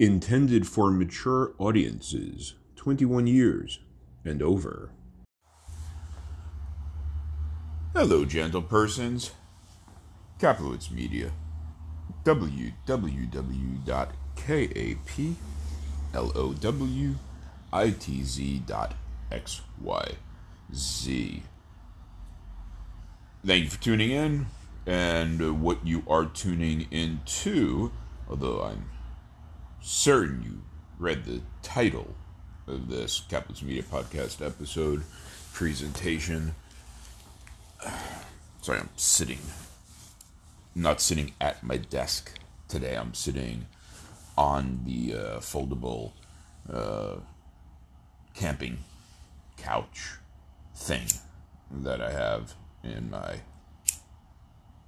intended for mature audiences, 21 years and over. Hello, gentle persons. Kaplowitz Media. www.kaplowitz.xyz. Thank you for tuning in, and what you are tuning into, although I'm certain you read the title of this Kaplowitz Media Podcast episode presentation. Sorry, I'm sitting, not sitting at my desk today. I'm sitting on the uh, foldable uh, camping couch thing that I have in my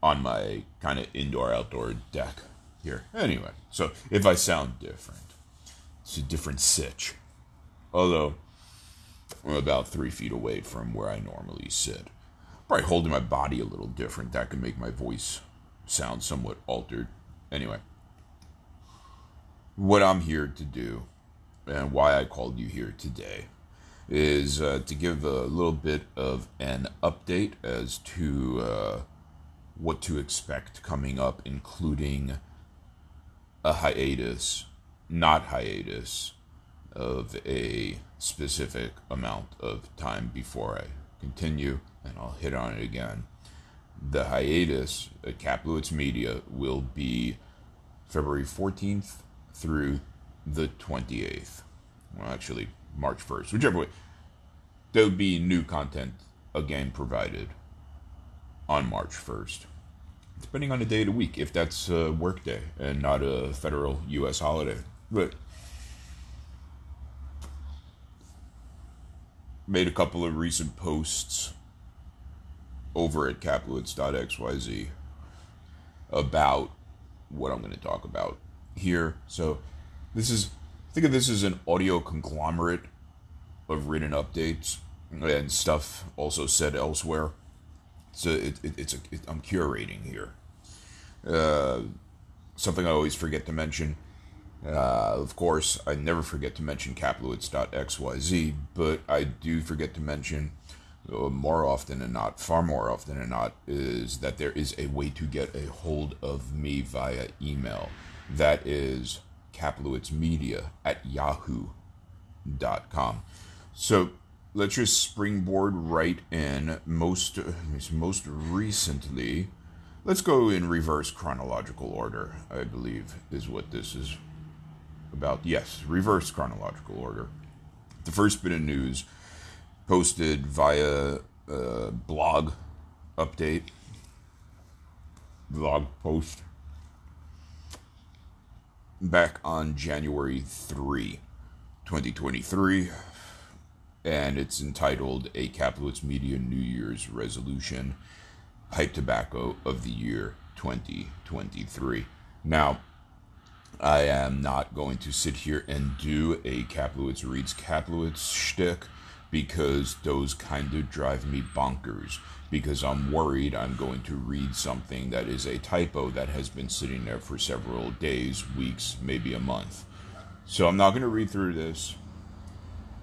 on my kind of indoor outdoor deck here. Anyway, so if I sound different, it's a different sitch. Although I'm about three feet away from where I normally sit. Probably holding my body a little different. That can make my voice sound somewhat altered. Anyway, what I'm here to do and why I called you here today is uh, to give a little bit of an update as to uh, what to expect coming up, including a hiatus, not hiatus, of a specific amount of time before I continue, and I'll hit on it again. The hiatus at Kaplowitz Media will be February 14th through the 28th. Well, actually, March 1st, whichever way. There will be new content again provided on March 1st, depending on the day of the week, if that's a work day and not a federal U.S. holiday. But made a couple of recent posts over at kaplowitz.xyz about what I'm going to talk about here. So this is think of this as an audio conglomerate of written updates and stuff also said elsewhere. So it, it, it's a, it, I'm curating here. Uh, something I always forget to mention. Uh, of course, I never forget to mention Kaplowitz.xyz, but I do forget to mention uh, more often than not, far more often than not, is that there is a way to get a hold of me via email. That is Kaplowitzmedia at yahoo.com. So let's just springboard right in. Most, most recently, let's go in reverse chronological order, I believe, is what this is about. Yes, reverse chronological order. The first bit of news posted via uh, blog update, blog post back on January 3, 2023. And it's entitled A Kaplowitz Media New Year's Resolution Pipe Tobacco of the Year 2023. Now, I am not going to sit here and do a Kaplowitz reads Kaplowitz shtick because those kind of drive me bonkers. Because I'm worried I'm going to read something that is a typo that has been sitting there for several days, weeks, maybe a month. So I'm not going to read through this.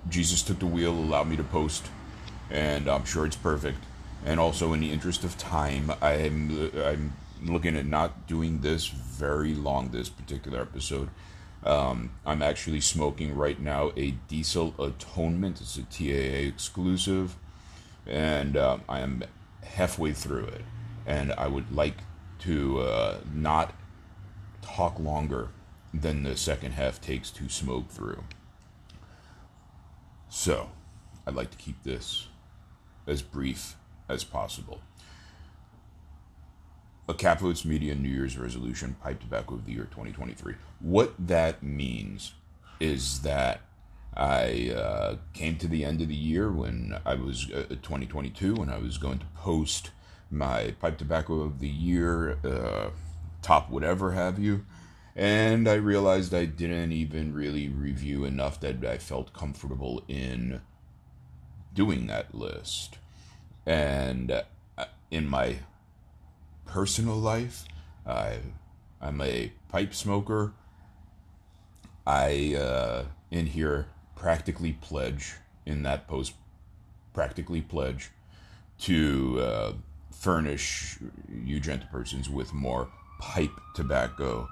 Jesus took the wheel, allowed me to post, and I'm sure it's perfect. And also, in the interest of time, I'm I'm looking at not doing this very long. This particular episode. Um, I'm actually smoking right now a Diesel Atonement. It's a TAA exclusive, and uh, I am halfway through it. And I would like to uh, not talk longer than the second half takes to smoke through. So, I'd like to keep this as brief as possible. A Kaplowitz Media New Year's resolution, pipe tobacco of the year 2023. What that means is that I uh, came to the end of the year when I was uh, 2022 when I was going to post my pipe tobacco of the year, uh, top whatever have you, and I realized I didn't even really review enough that I felt comfortable in doing that list. And uh, in my personal life, I, I'm a pipe smoker. I uh, in here practically pledge in that post practically pledge to uh, furnish you gentle persons with more pipe tobacco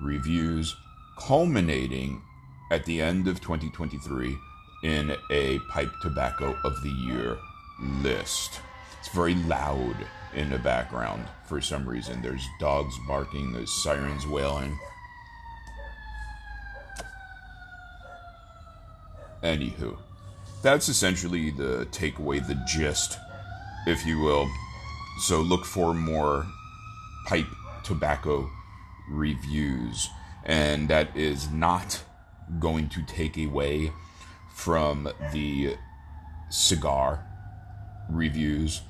reviews, culminating at the end of 2023 in a pipe tobacco of the year list. It's very loud in the background for some reason. There's dogs barking, there's sirens wailing. Anywho, that's essentially the takeaway, the gist, if you will. So look for more pipe tobacco reviews, and that is not going to take away from the cigar reviews.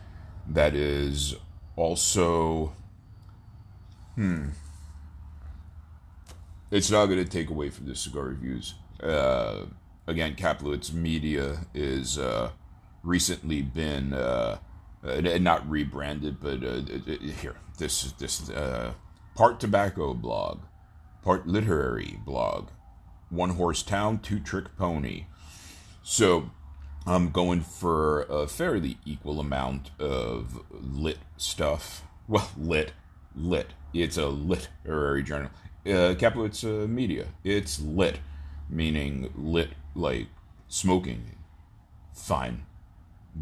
That is also, hmm, it's not going to take away from the cigar reviews. Uh, again, Kaplowitz Media is uh, recently been uh, uh, not rebranded, but uh, here this this uh, part tobacco blog, part literary blog, one horse town, two trick pony. So I'm going for a fairly equal amount of lit stuff. Well, lit, lit. It's a literary journal. Uh, It's uh, Media. It's lit, meaning lit like smoking. Fine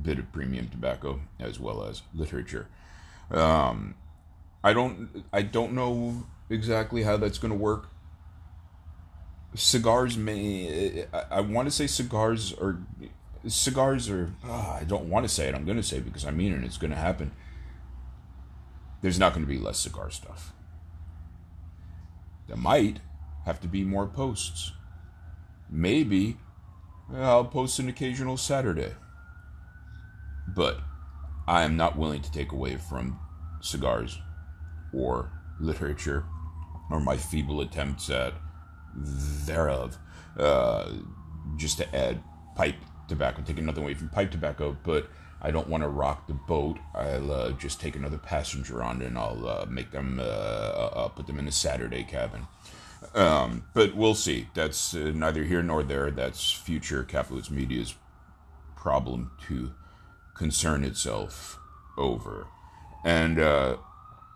bit of premium tobacco as well as literature. Um, I don't I don't know exactly how that's going to work. Cigars may I, I want to say cigars are cigars are oh, I don't want to say it. I'm going to say it because I mean it. It's going to happen. There's not going to be less cigar stuff. There might have to be more posts. Maybe I'll post an occasional Saturday. But I am not willing to take away from cigars or literature or my feeble attempts at thereof uh, just to add pipe tobacco, taking nothing away from pipe tobacco, but I don't want to rock the boat. I'll uh, just take another passenger on and I'll uh, make them, uh, uh put them in the Saturday cabin. Um, but we'll see. That's uh, neither here nor there. That's future Kaplowitz Media's problem to concern itself over. And, uh,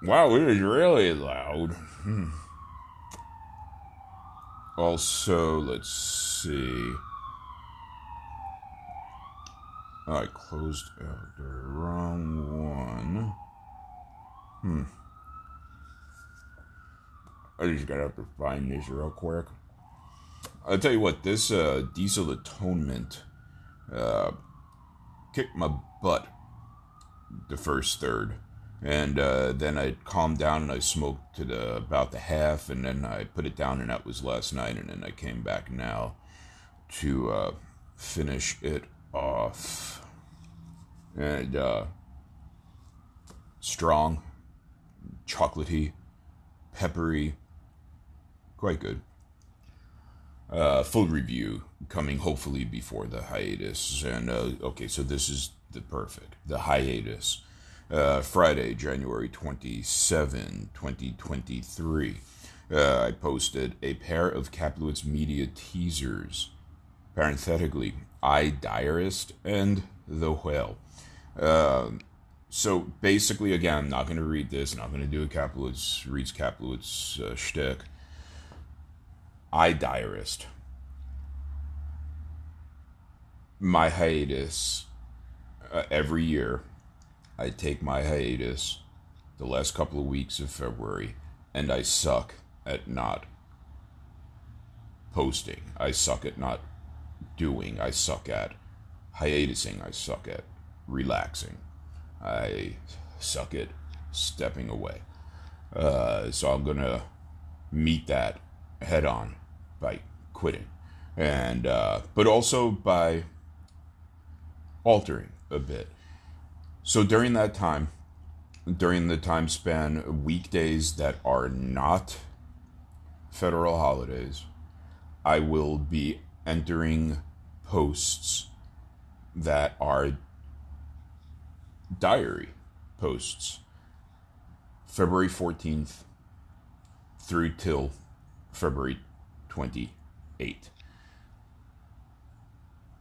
wow, it is really loud. Hmm. Also, let's see. I closed out the wrong one. Hmm. I just gotta have to find this real quick. I'll tell you what, this uh, diesel atonement uh, kicked my butt the first third. And uh, then I calmed down and I smoked to the, about the half, and then I put it down, and that was last night. And then I came back now to uh, finish it off. And uh, strong, chocolatey, peppery, quite good. Uh, full review coming hopefully before the hiatus. And uh, okay, so this is the perfect the hiatus. Uh, Friday, January 27, 2023. Uh, I posted a pair of Kaplowitz Media teasers. Parenthetically, I Diarist and The Whale. Uh, so basically, again, I'm not going to read this. Not going to do a Kaplowitz reads Kaplowitz uh, shtick. I Diarist my hiatus uh, every year. I take my hiatus the last couple of weeks of February, and I suck at not posting. I suck at not doing. I suck at hiatusing. I suck at relaxing. I suck at stepping away. Uh, so I'm gonna meet that head on by quitting, and uh, but also by altering a bit. So during that time, during the time span, weekdays that are not federal holidays, I will be entering posts that are diary posts. February 14th through till February 28th.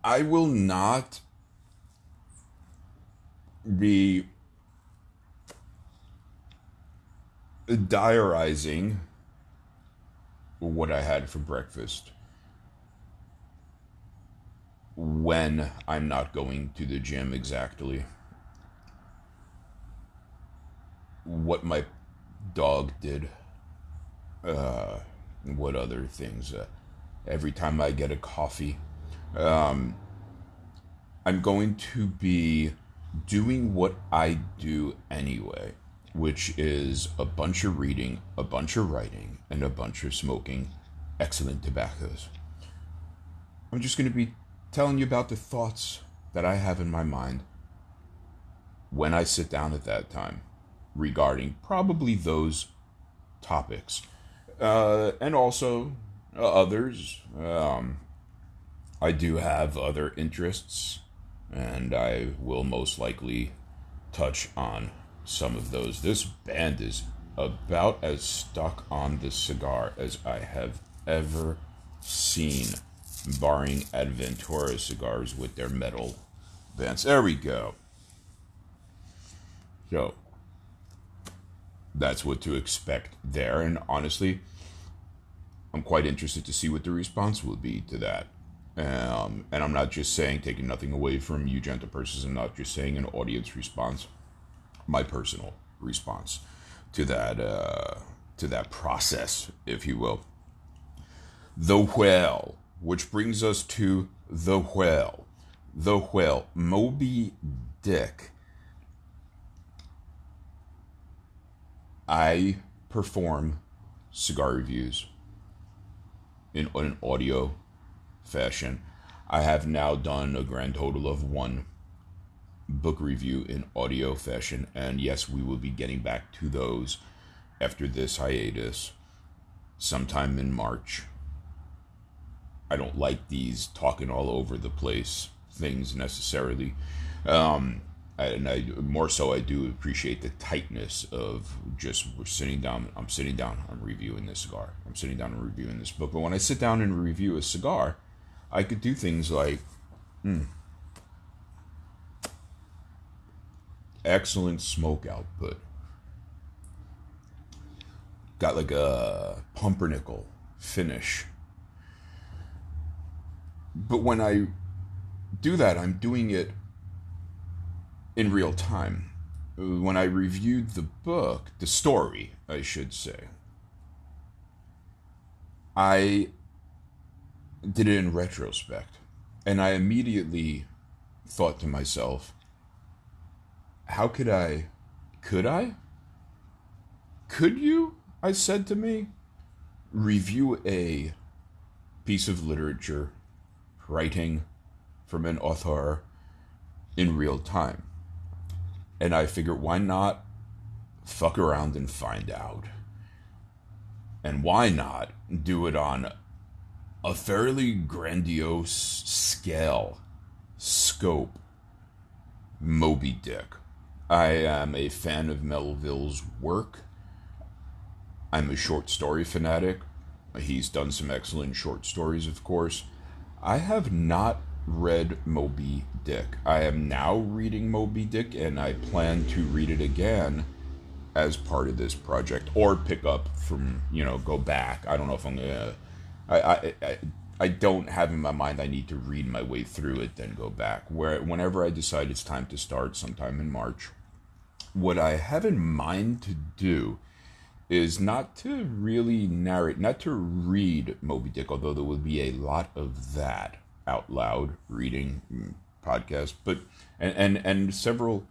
I will not be diarizing what I had for breakfast when I'm not going to the gym exactly. What my dog did. Uh, what other things. Uh, every time I get a coffee. Um, I'm going to be doing what I do anyway, which is a bunch of reading, a bunch of writing, and a bunch of smoking excellent tobaccos. I'm just going to be telling you about the thoughts that I have in my mind when I sit down at that time regarding probably those topics. Uh, and also uh, others. Um, I do have other interests, and I will most likely touch on some of those. This band is about as stuck on the cigar as I have ever seen, barring Adventura cigars with their metal vents. There we go. So, that's what to expect there. And honestly, I'm quite interested to see what the response will be to that. Um, and I'm not just saying, taking nothing away from you, gentle persons, I'm not just saying an audience response, my personal response to that, uh, to that process, if you will. The whale, which brings us to the whale. The whale, Moby Dick. I perform cigar reviews in an audio fashion. I have now done a grand total of one book review in audio fashion, and yes, we will be getting back to those after this hiatus sometime in March. I don't like these talking all over the place things necessarily. Um, and I more so I do appreciate the tightness of just we're sitting down. I'm sitting down. I'm reviewing this cigar. I'm sitting down and reviewing this book. But when I sit down and review a cigar, I could do things like, hmm, excellent smoke output. Got like a pumpernickel finish. But when I do that, I'm doing it in real time. When I reviewed the book, the story, I should say, I did it in retrospect. And I immediately thought to myself, how could I, could I? Could you, I said to me, review a piece of literature, writing from an author in real time? And I figured, why not fuck around and find out? And why not do it on a fairly grandiose scale, scope? Moby Dick. I am a fan of Melville's work. I'm a short story fanatic. He's done some excellent short stories, of course. I have not read Moby Dick. I am now reading Moby Dick, and I plan to read it again as part of this project, or pick up from you know go back. I don't know if I'm gonna. I I I, don't have in my mind I need to read my way through it, then go back. Where whenever I decide it's time to start, sometime in March, what I have in mind to do is not to really narrate, not to read Moby Dick, although there will be a lot of that out loud reading mm, podcast, but and and, and several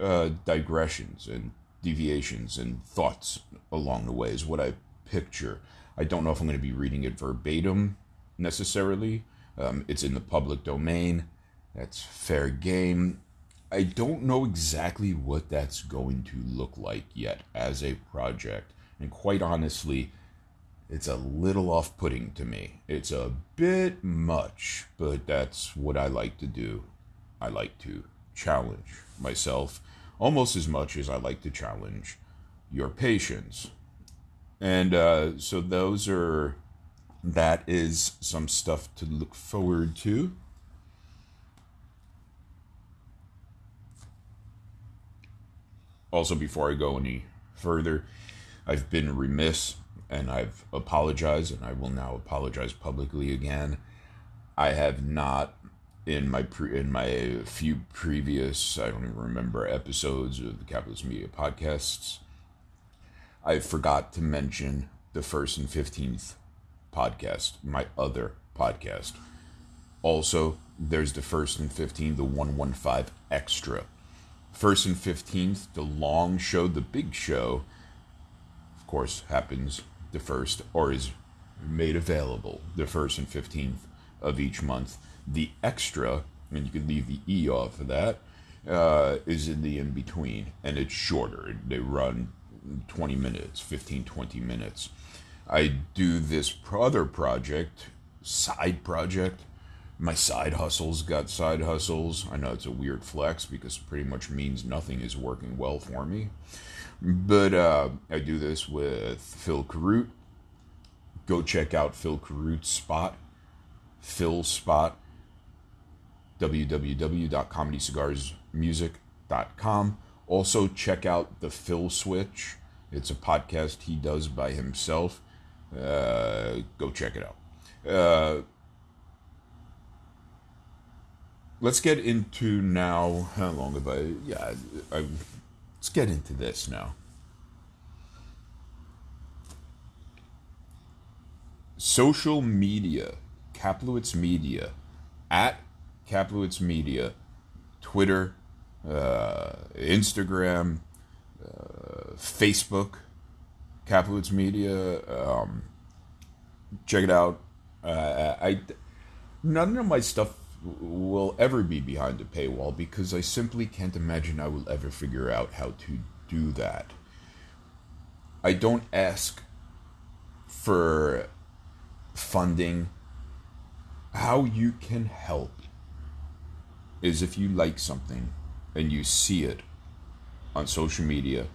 uh, digressions and deviations and thoughts along the way is what I picture. I don't know if I'm going to be reading it verbatim necessarily. Um, it's in the public domain. That's fair game. I don't know exactly what that's going to look like yet as a project. And quite honestly, it's a little off putting to me. It's a bit much, but that's what I like to do. I like to challenge myself almost as much as I like to challenge your patience. And uh, so those are that is some stuff to look forward to. Also, before I go any further, I've been remiss and I've apologized, and I will now apologize publicly again. I have not in my pre- in my few previous I don't even remember episodes of the Kaplowitz Media podcasts. I forgot to mention the first and fifteenth podcast, my other podcast. Also, there's the first and fifteenth, the one one five extra. First and fifteenth, the long show, the big show, of course, happens the first or is made available the first and fifteenth of each month. The extra, and you can leave the E off of that, uh, is in the in between, and it's shorter. They run 20 minutes, 15, 20 minutes. I do this other project, side project. My side hustles got side hustles. I know it's a weird flex because it pretty much means nothing is working well for me. But uh, I do this with Phil Carute. Go check out Phil Carute's spot, Phil's Spot, www.comedycigarsmusic.com. Also, check out the Phil Switch. It's a podcast he does by himself. Uh, go check it out. Uh, let's get into now. How long have I? Yeah, I, let's get into this now. Social media, Kaplowitz Media, at Kaplowitz Media, Twitter, uh, Instagram, uh, Facebook, Kaplowitz Media. Um, check it out. Uh, I none of my stuff will ever be behind a paywall because I simply can't imagine I will ever figure out how to do that. I don't ask for funding. How you can help is if you like something and you see it on social media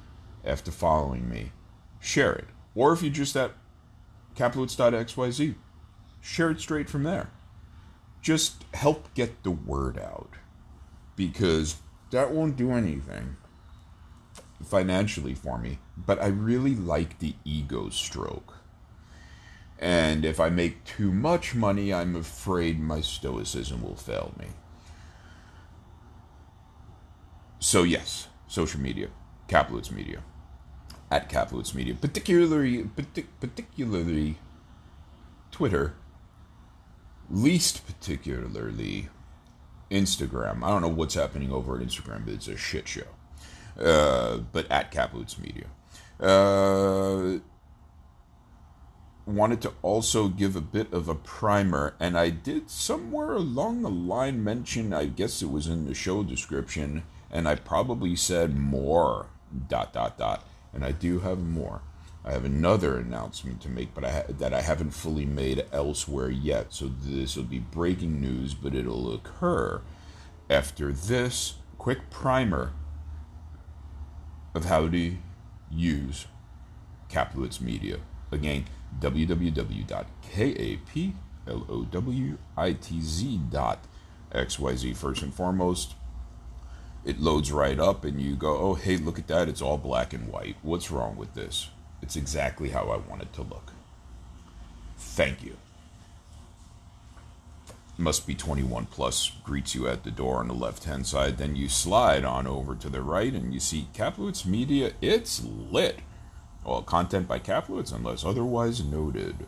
after following me, share it. Or if you're just at Kaplowitz.xyz, share it straight from there. Just help get the word out because that won't do anything financially for me, but I really like the ego stroke. And if I make too much money, I'm afraid my stoicism will fail me. So, yes, social media, Kaplowitz Media, at Kaplowitz Media, particularly, partic- particularly Twitter, least particularly Instagram. I don't know what's happening over at Instagram, but it's a shit show. Uh, but at Kaplowitz Media. Uh, wanted to also give a bit of a primer, and I did somewhere along the line mention, I guess it was in the show description, and I probably said more, dot, dot, dot, and I do have more. I have another announcement to make, but I ha- that I haven't fully made elsewhere yet. So this will be breaking news, but it'll occur after this quick primer of how to use Kaplowitz Media. Again, www.kaplowitz.xyz. First and foremost, it loads right up, and you go, oh, hey, look at that. It's all black and white. What's wrong with this? It's exactly how I want it to look. Thank you. Must be 21 plus, greets you at the door on the left hand side. Then you slide on over to the right and you see Kaplowitz Media. It's lit. Well, content by Kaplowitz, unless otherwise noted.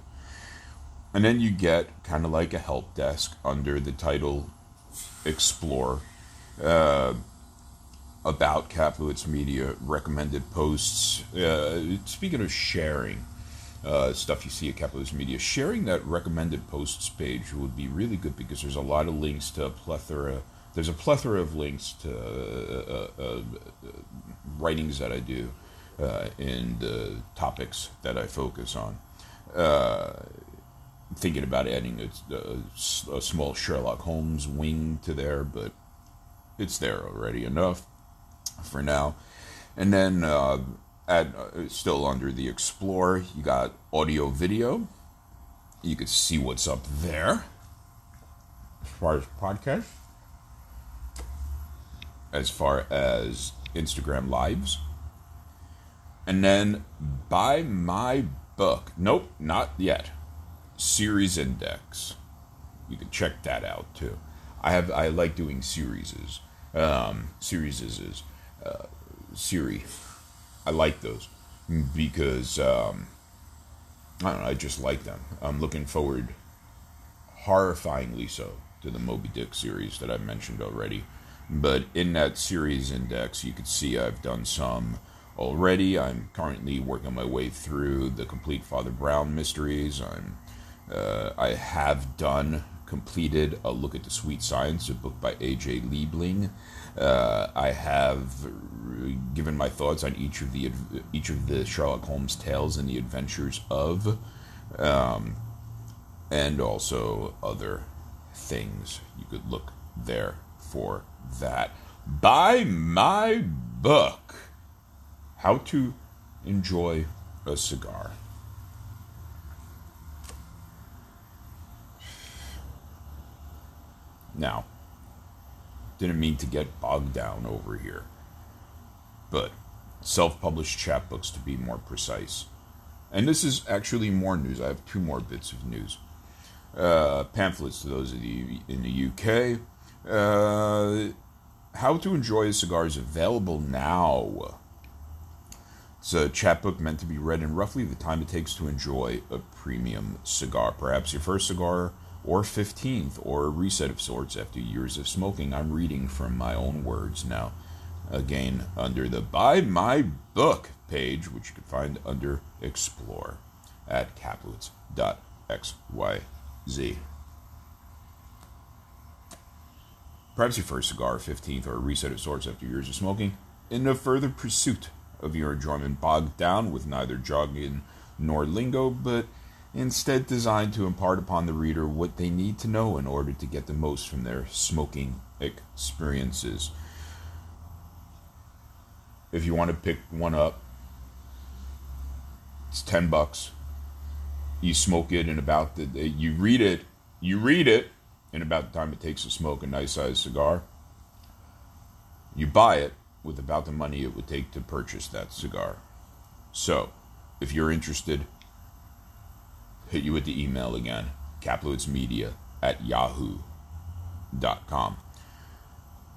And then you get kind of like a help desk under the title Explore. Uh, about Kaplowitz Media recommended posts. Uh, speaking of sharing uh, stuff you see at Kaplowitz Media, sharing that recommended posts page would be really good because there's a lot of links to a plethora. There's a plethora of links to uh, uh, uh writings that I do uh, the topics that I focus on. thinking about adding a, a, a small Sherlock Holmes wing to there, but it's there already enough for now. And then uh, at uh, still under the Explore, you got audio video. You can see what's up there. As far as podcast, as far as Instagram lives. And then buy my book. Nope, not yet. Series Index. You can check that out too. I have I like doing series. Um, series is uh, Siri. I like those because um, I don't know. I just like them. I'm looking forward, horrifyingly so, to the Moby Dick series that I've mentioned already. But in that series index, you can see I've done some already. I'm currently working my way through the complete Father Brown mysteries. I'm uh, I have done completed a look at the sweet science, a book by A.J. Liebling. Uh, I have given my thoughts on each of the each of the Sherlock Holmes tales and the adventures of, um, and also other things. You could look there for that. Buy my book, How to Enjoy a Cigar. Now, didn't mean to get bogged down over here, but self published chapbooks to be more precise. And this is actually more news. I have two more bits of news. Uh, pamphlets to those of you in the UK. Uh, how to enjoy a cigar is available now. It's a chapbook meant to be read in roughly the time it takes to enjoy a premium cigar. Perhaps your first cigar or 15th, or a reset of sorts after years of smoking. I'm reading from my own words now. Again, under the Buy My Book page, which you can find under Explore at kaplowitz.xyz. Perhaps your first cigar, 15th, or a reset of sorts after years of smoking, in the further pursuit of your enjoyment, bogged down with neither jargon nor lingo, but instead designed to impart upon the reader what they need to know in order to get the most from their smoking experiences. If you want to pick one up, it's 10 bucks. You smoke it in about the you read it, you read it in about the time it takes to smoke a nice sized cigar. You buy it with about the money it would take to purchase that cigar. So, if you're interested, hit you with the email again kaplowitzmedia at yahoo.com.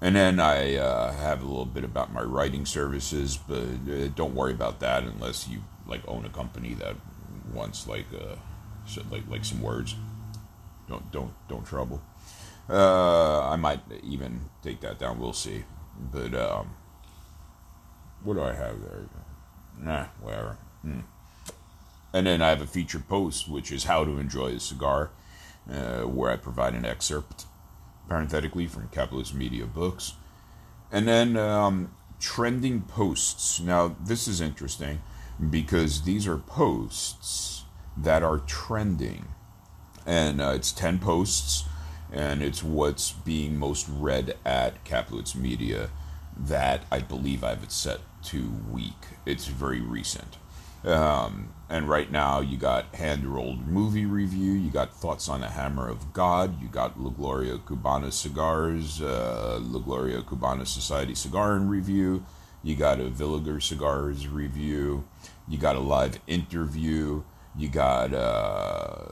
And then I uh, have a little bit about my writing services, but uh, don't worry about that unless you like own a company that wants like uh, like like some words. Don't don't don't trouble. Uh, I might even take that down. We'll see. But um, what do I have there? Nah, whatever. Hmm. And then I have a featured post, which is how to enjoy a cigar, uh, where I provide an excerpt, parenthetically, from Kaplowitz Media Books. And then um, trending posts. Now, this is interesting because these are posts that are trending. And uh, it's 10 posts, and it's what's being most read at Kaplowitz Media that I believe I have it set to week. It's very recent. Um, and right now, you got hand rolled movie review, you got thoughts on the Hammer of God, you got La Gloria Cubana cigars, uh, La Gloria Cubana Society cigar review, you got a Villiger cigars review, you got a live interview, you got uh,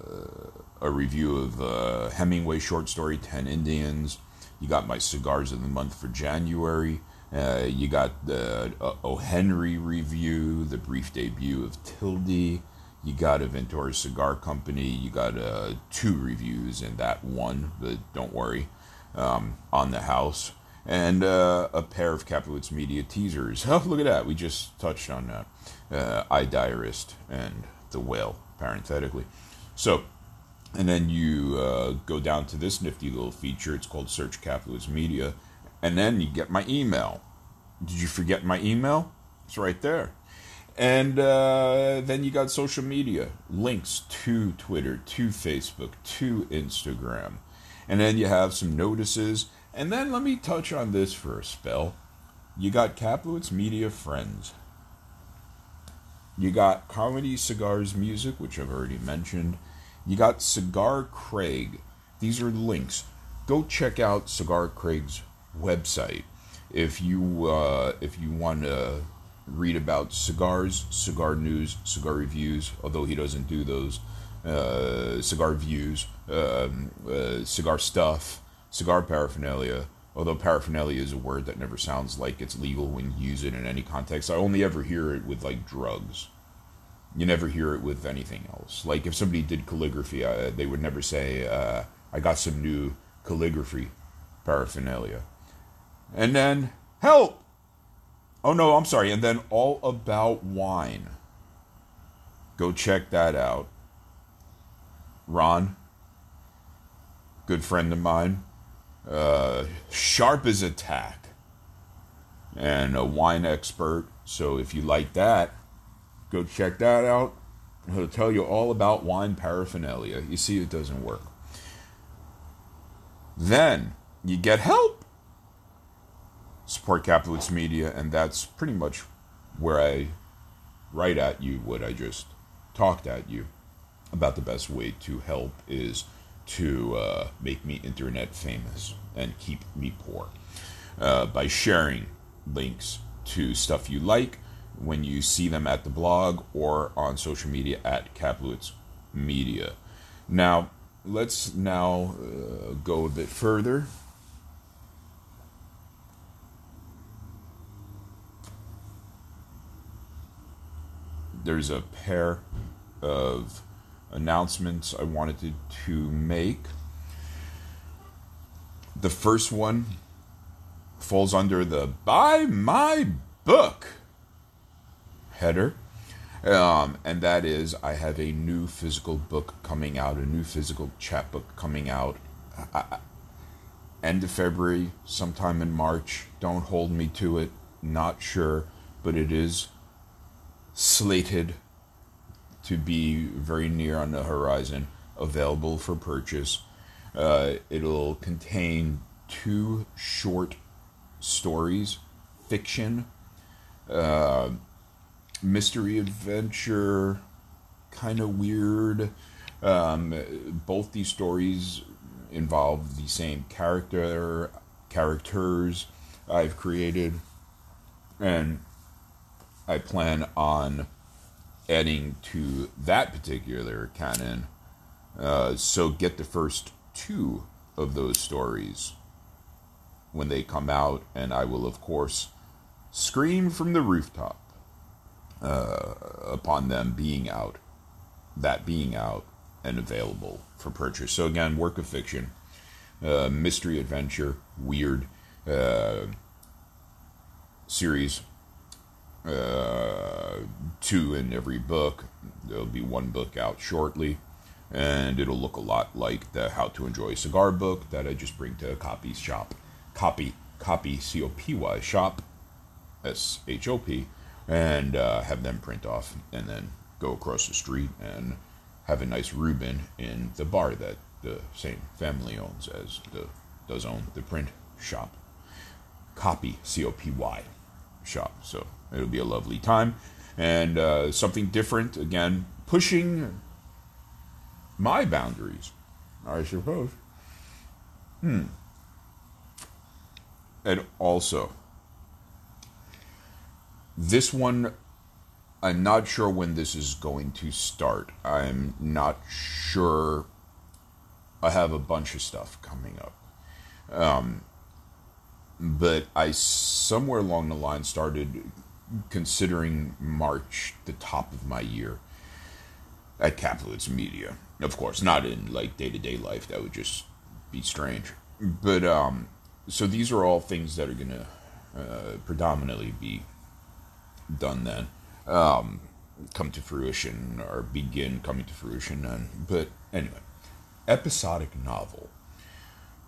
a review of uh, Hemingway short story 10 Indians, you got my cigars of the month for January. Uh, you got the uh, O. Henry review, the brief debut of Tildy. You got a Ventura Cigar Company. You got uh, two reviews in that one, but don't worry, um, on the house. And uh, a pair of Kaplowitz Media teasers. Oh, look at that. We just touched on that. Uh, I Diarist and The Whale, parenthetically. So, and then you uh, go down to this nifty little feature. It's called Search Kaplowitz Media and then you get my email. Did you forget my email? It's right there. And uh, then you got social media links to Twitter, to Facebook, to Instagram. And then you have some notices. And then let me touch on this for a spell. You got Kaplowitz Media Friends. You got Comedy Cigars Music, which I've already mentioned. You got Cigar Craig. These are links. Go check out Cigar Craig's website if you uh, if you want to read about cigars, cigar news, cigar reviews. Although he doesn't do those, uh, cigar views, um, uh, cigar stuff, cigar paraphernalia. Although paraphernalia is a word that never sounds like it's legal when you use it in any context. I only ever hear it with like drugs. You never hear it with anything else. Like if somebody did calligraphy, uh, they would never say, uh, "I got some new calligraphy paraphernalia." And then help. Oh no, I'm sorry. And then all about wine. Go check that out. Ron, good friend of mine, uh, sharp as a tack, and a wine expert. So if you like that, go check that out. He'll tell you all about wine paraphernalia. You see, it doesn't work. Then you get help. Support Kaplowitz Media, and that's pretty much where I write at you what I just talked at you about the best way to help is to uh, make me internet famous and keep me poor uh, by sharing links to stuff you like when you see them at the blog or on social media at Kaplowitz Media. Now, let's now uh, go a bit further. There's a pair of announcements I wanted to, make. The first one falls under the Buy My Book header. Um, and that is, I have a new physical book coming out, a new physical chapbook coming out. I, end of February, sometime in March. Don't hold me to it. Not sure, but it is slated to be very near on the horizon, available for purchase. Uh, it'll contain two short stories, fiction, uh, mystery adventure, kind of weird. Um, both these stories involve the same character characters I've created, and I plan on adding to that particular canon. Uh, so get the first two of those stories when they come out, and I will, of course, scream from the rooftop uh, upon them being out, that being out and available for purchase. So, again, work of fiction, uh, mystery adventure, weird uh, series uh, two in every book. There'll be one book out shortly, and it'll look a lot like the How to Enjoy a Cigar book that I just bring to a copy shop. Copy, copy, C O P Y shop, S H O P, and uh, have them print off and then go across the street and have a nice Reuben in the bar that the same family owns as the does own the print shop. Copy, C O P Y shop. So It'll be a lovely time. And uh, something different, again, pushing my boundaries, I suppose. Hmm. And also, this one, I'm not sure when this is going to start. I'm not sure. I have a bunch of stuff coming up. Um, but I somewhere along the line started considering March the top of my year at Kaplowitz Media. Of course, not in like day to day life. That would just be strange. But um, so these are all things that are gonna uh, predominantly be done then, um, come to fruition or begin coming to fruition. And but anyway, episodic novel.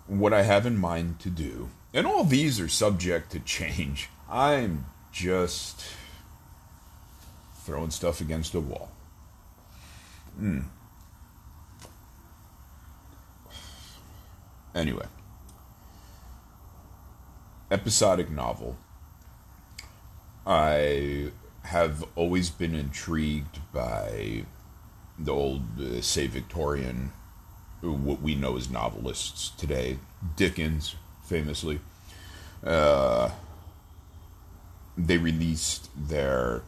What I have in mind to do, and all these are subject to change. I'm just throwing stuff against a wall. Hmm. Anyway, episodic novel. I have always been intrigued by the old, uh, say, Victorian, what we know as novelists today, Dickens, famously. Uh, they released their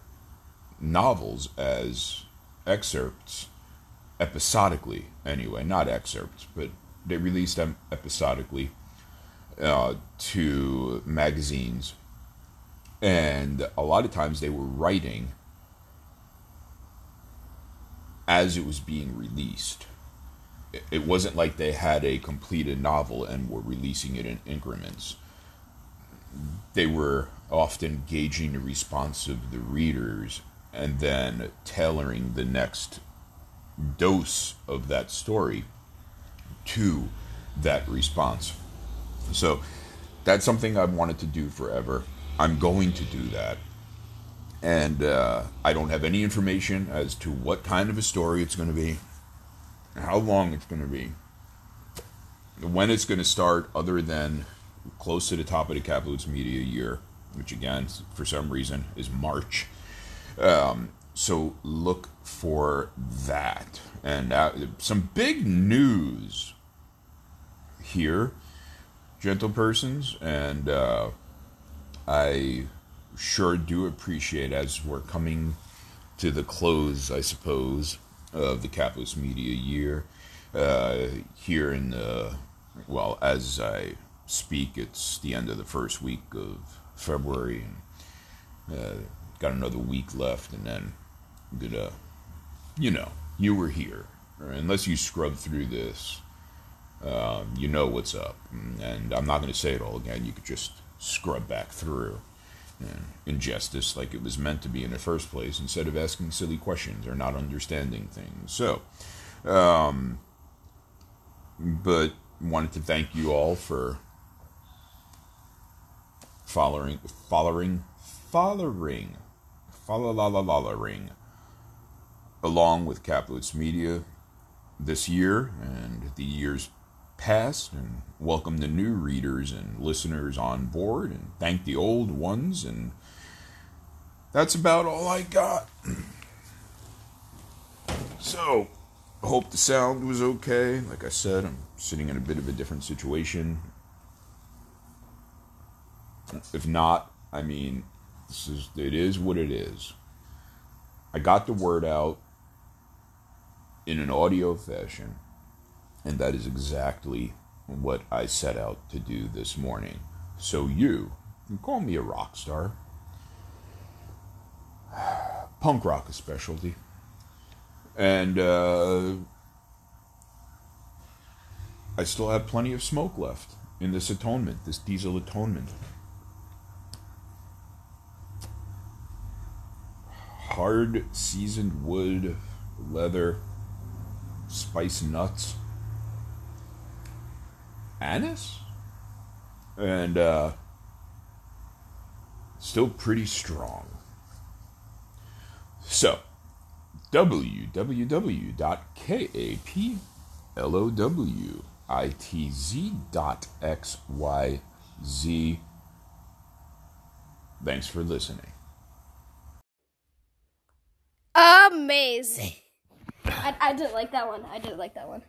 novels as excerpts episodically anyway not excerpts but they released them episodically uh, to magazines and a lot of times they were writing as it was being released it wasn't like they had a completed novel and were releasing it in increments they were often gauging the response of the readers and then tailoring the next dose of that story to that response. So that's something I've wanted to do forever. I'm going to do that. And uh, I don't have any information as to what kind of a story it's going to be, how long it's going to be, when it's going to start, other than close to the top of the Kaplowitz Media year, which again, for some reason, is March. Um, so look for that. And uh, some big news here, gentle persons, and uh, I sure do appreciate as we're coming to the close, I suppose, of the Kaplowitz Media year. Uh, here in the, well, as I speak, it's the end of the first week of February, and uh, got another week left, and then gonna, you know, you were here, unless you scrub through this, um, you know what's up, and I'm not gonna say it all again. You could just scrub back through and ingest like it was meant to be in the first place, instead of asking silly questions or not understanding things. So, um, but wanted to thank you all for following, following, following, following, along with Kaplowitz Media this year and the years past, and welcome the new readers and listeners on board, and thank the old ones, and that's about all I got. So, I hope the sound was okay. Like I said, I'm sitting in a bit of a different situation if not, I mean, this is it is what it is. I got the word out in an audio fashion, and that is exactly what I set out to do this morning. So you can call me a rock star. Punk rock a specialty. And uh, I still have plenty of smoke left in this atonement, this diesel atonement. hard seasoned wood, leather, spice nuts, anise, and uh, still pretty strong. So, www.kaplowitz.xyz. Thanks for listening. Amazing. I, I did like that one. I didn't like that one.